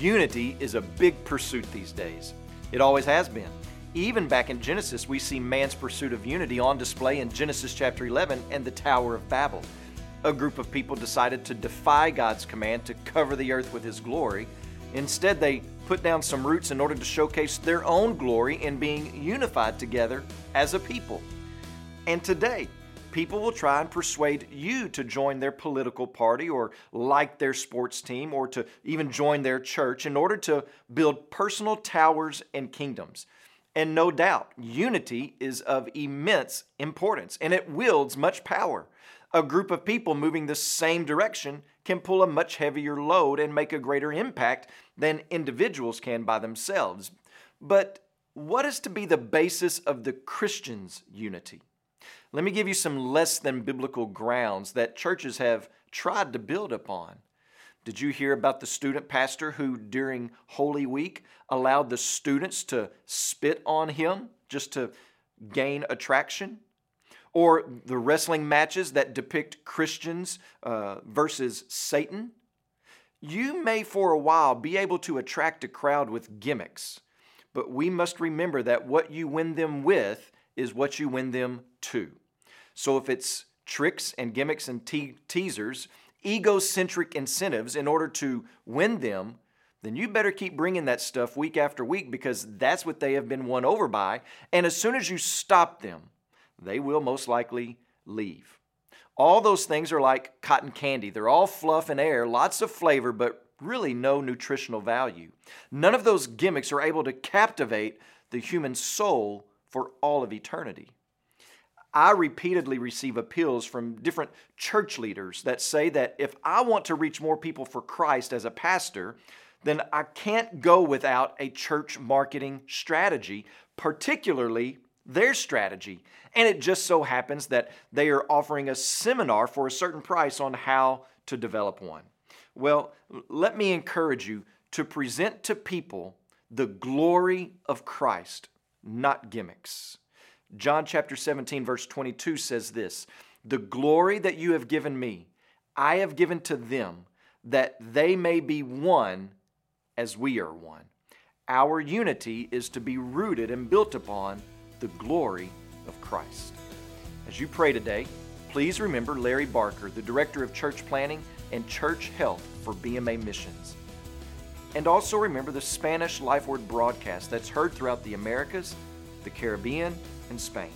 Unity is a big pursuit these days. It always has been. Even back in Genesis, we see man's pursuit of unity on display in Genesis chapter 11 and the Tower of Babel. A group of people decided to defy God's command to cover the earth with his glory. Instead, they put down some roots in order to showcase their own glory in being unified together as a people. And today, people will try and persuade you to join their political party or like their sports team or to even join their church in order to build personal towers and kingdoms. And no doubt, unity is of immense importance and it wields much power. A group of people moving the same direction can pull a much heavier load and make a greater impact than individuals can by themselves. But what is to be the basis of the Christian's unity? Let me give you some less than biblical grounds that churches have tried to build upon. Did you hear about the student pastor who, during Holy Week, allowed the students to spit on him just to gain attraction? Or the wrestling matches that depict Christians uh, versus Satan? You may for a while be able to attract a crowd with gimmicks, but we must remember that what you win them with is what you win them to. So if it's tricks and gimmicks and te- teasers, egocentric incentives in order to win them, then you better keep bringing that stuff week after week because that's what they have been won over by. And as soon as you stop them, they will most likely leave. All those things are like cotton candy. They're all fluff and air, lots of flavor, but really no nutritional value. None of those gimmicks are able to captivate the human soul for all of eternity. I repeatedly receive appeals from different church leaders that say that if I want to reach more people for Christ as a pastor, then I can't go without a church marketing strategy, particularly their strategy. And it just so happens that they are offering a seminar for a certain price on how to develop one. Well, let me encourage you to present to people the glory of Christ, not gimmicks. John chapter 17, verse 22 says this The glory that you have given me, I have given to them, that they may be one as we are one. Our unity is to be rooted and built upon the glory of Christ. As you pray today, please remember Larry Barker, the Director of Church Planning and Church Health for BMA Missions. And also remember the Spanish Life Word broadcast that's heard throughout the Americas, the Caribbean, and Spain.